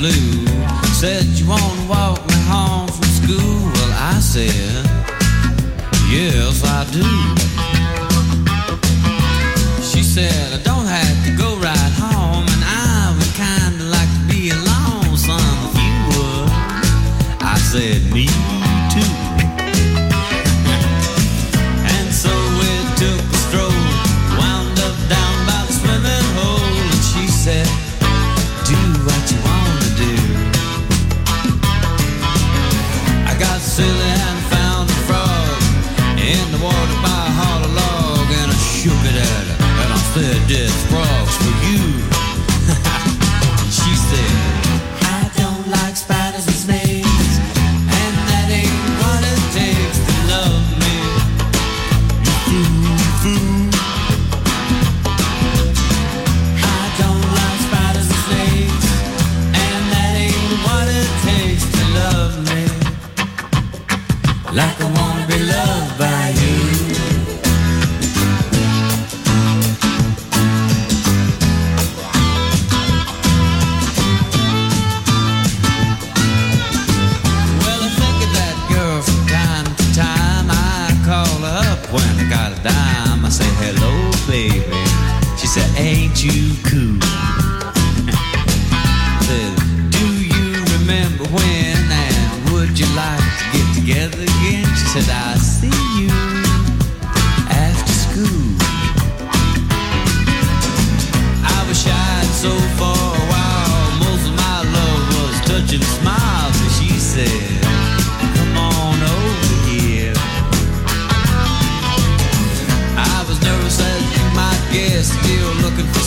blue. Said you wanna walk me home from school. Well, I said, yes, I do. She said.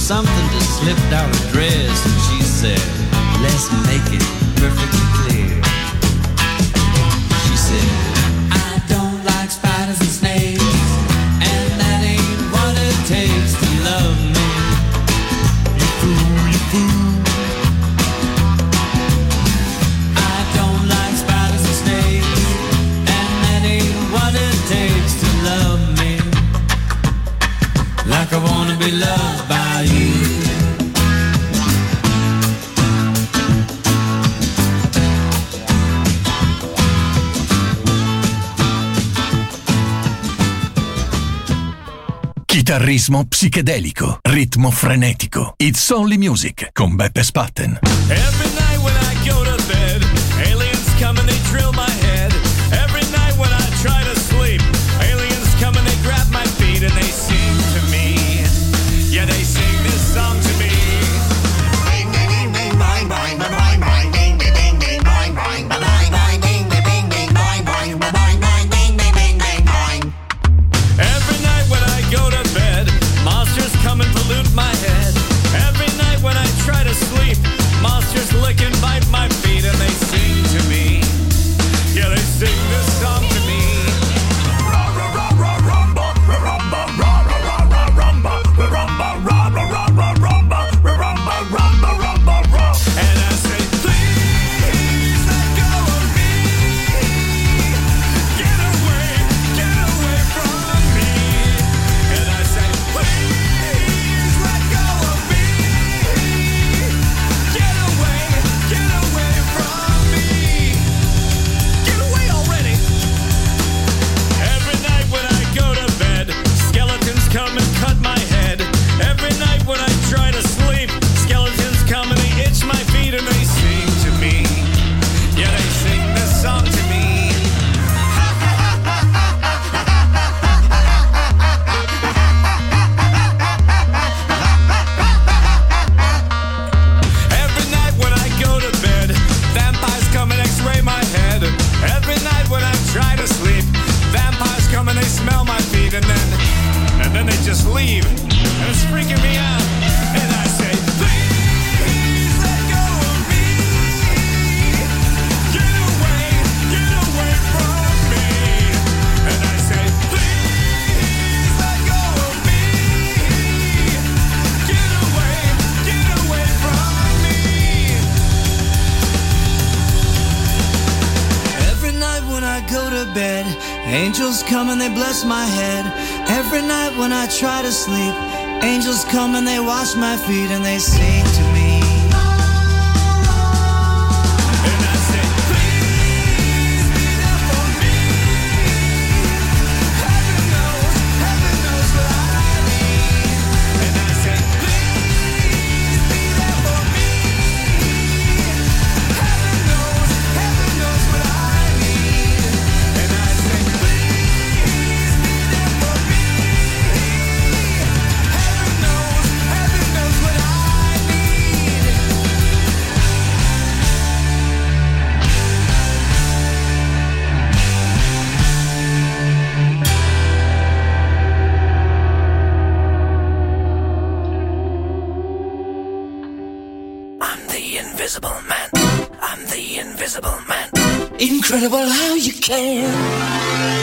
something just slipped out of dress and she said, let's make it perfectly clear. Chitarrismo psichedelico, ritmo frenetico. It's Only Music con Beppe Spatten. Every night when I go to bed, aliens come and they drill my head. wash my feet and they sing to invisible man. I'm the invisible man. Incredible how you can.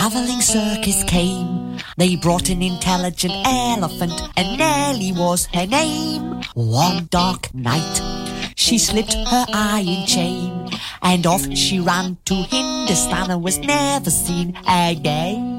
traveling circus came. They brought an intelligent elephant, and Nellie was her name. One dark night, she slipped her iron chain, and off she ran to Hindustan and was never seen again.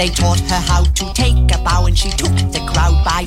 They taught her how to take a bow and she took the crowd by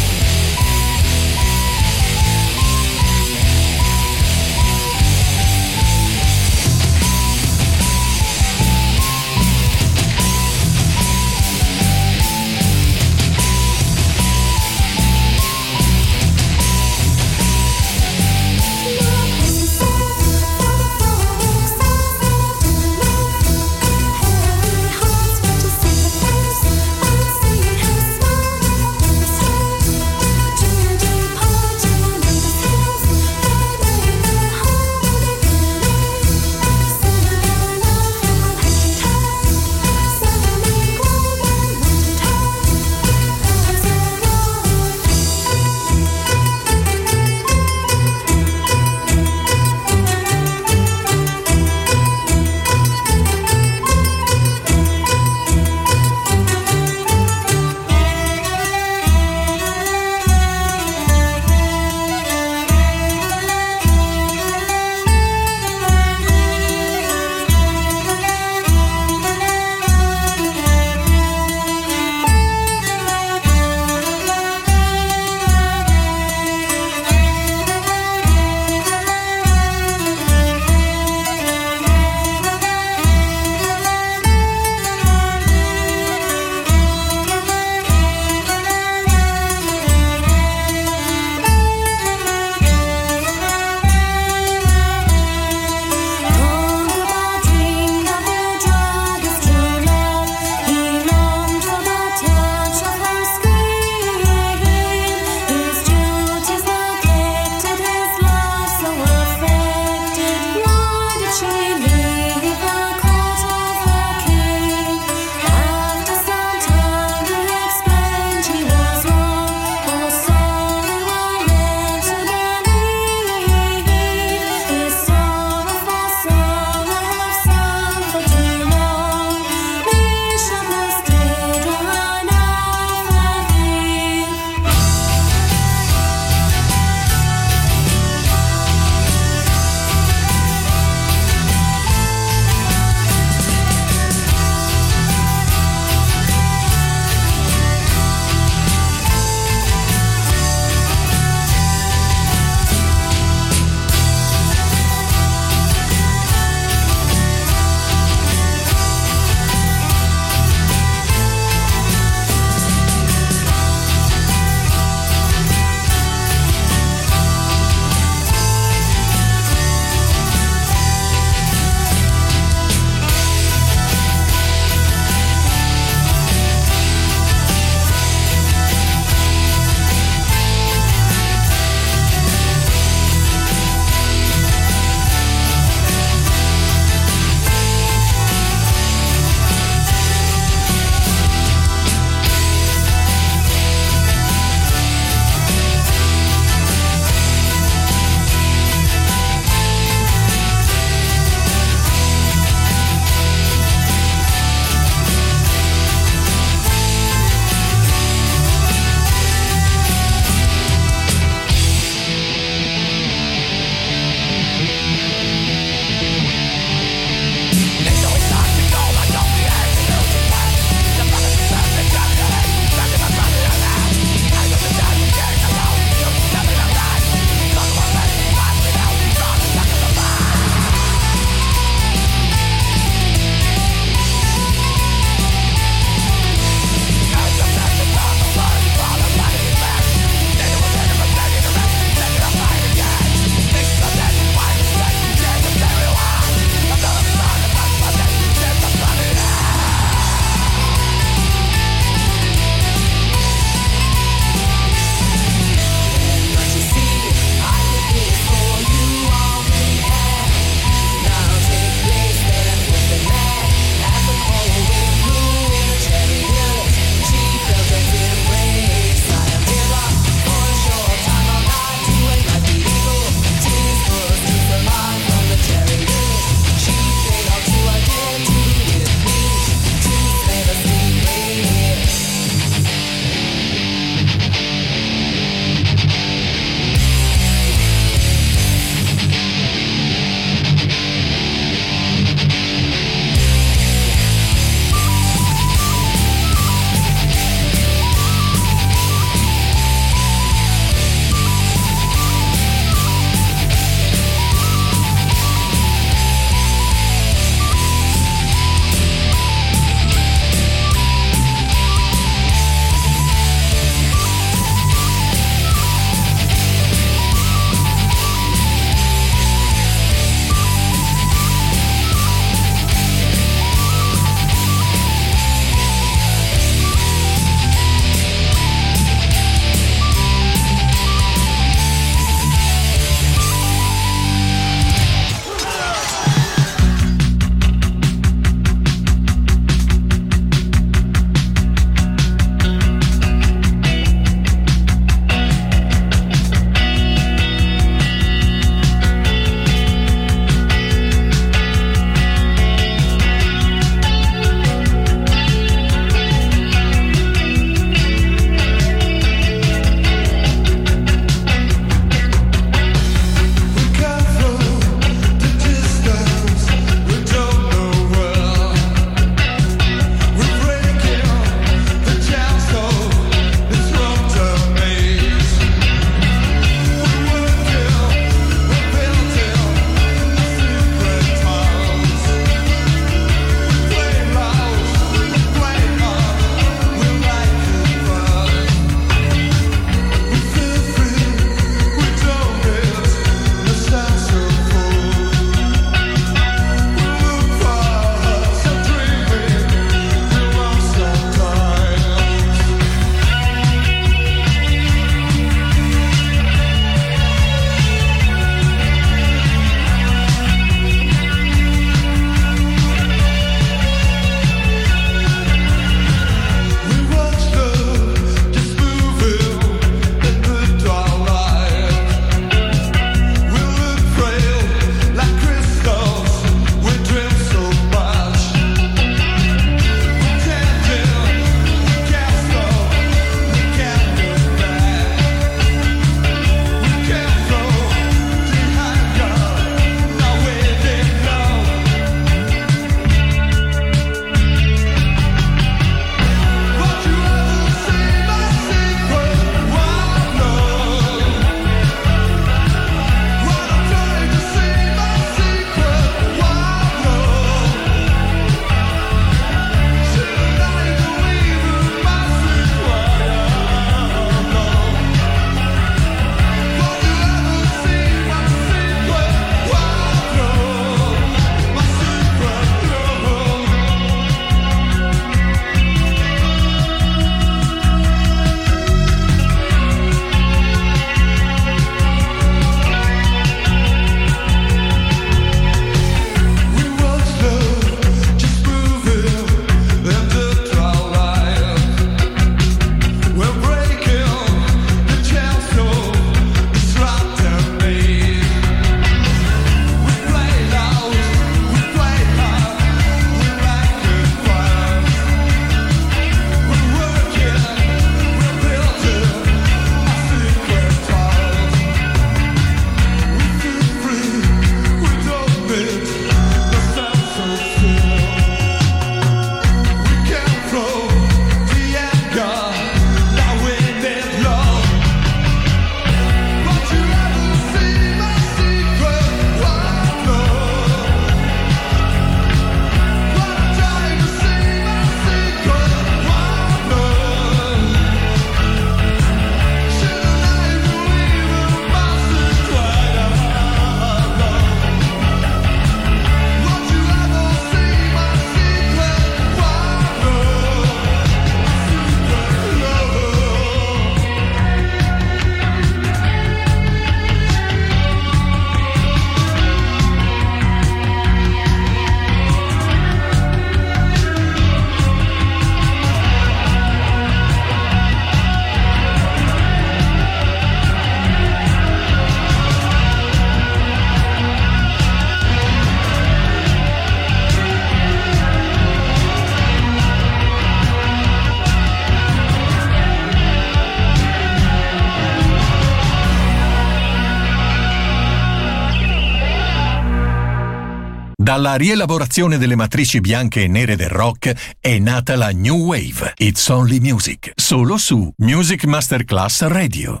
Dalla rielaborazione delle matrici bianche e nere del rock è nata la New Wave, It's Only Music, solo su Music Masterclass Radio.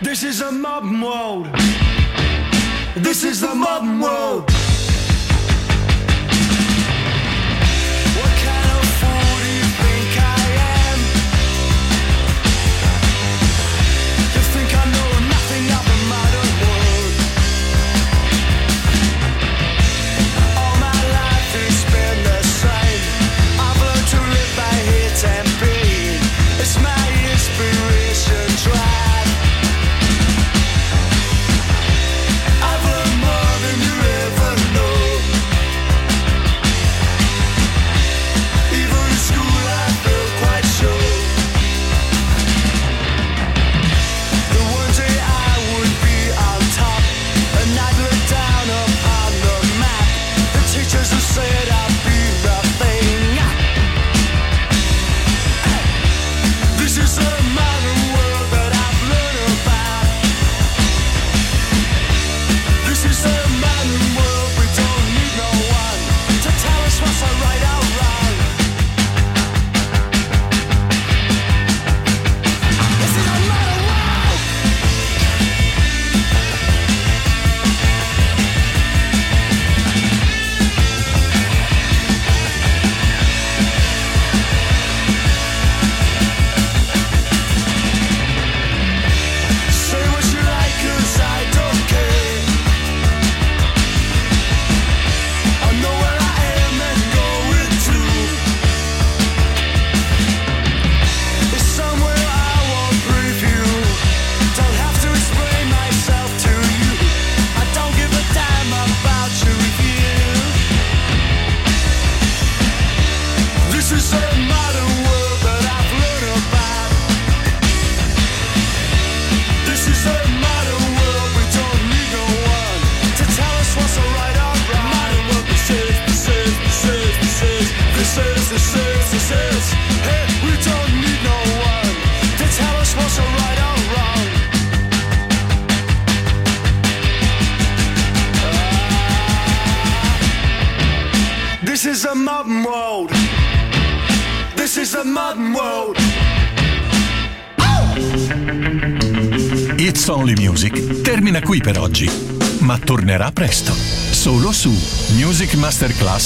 This is a modern world. This is the modern world.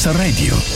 Radio.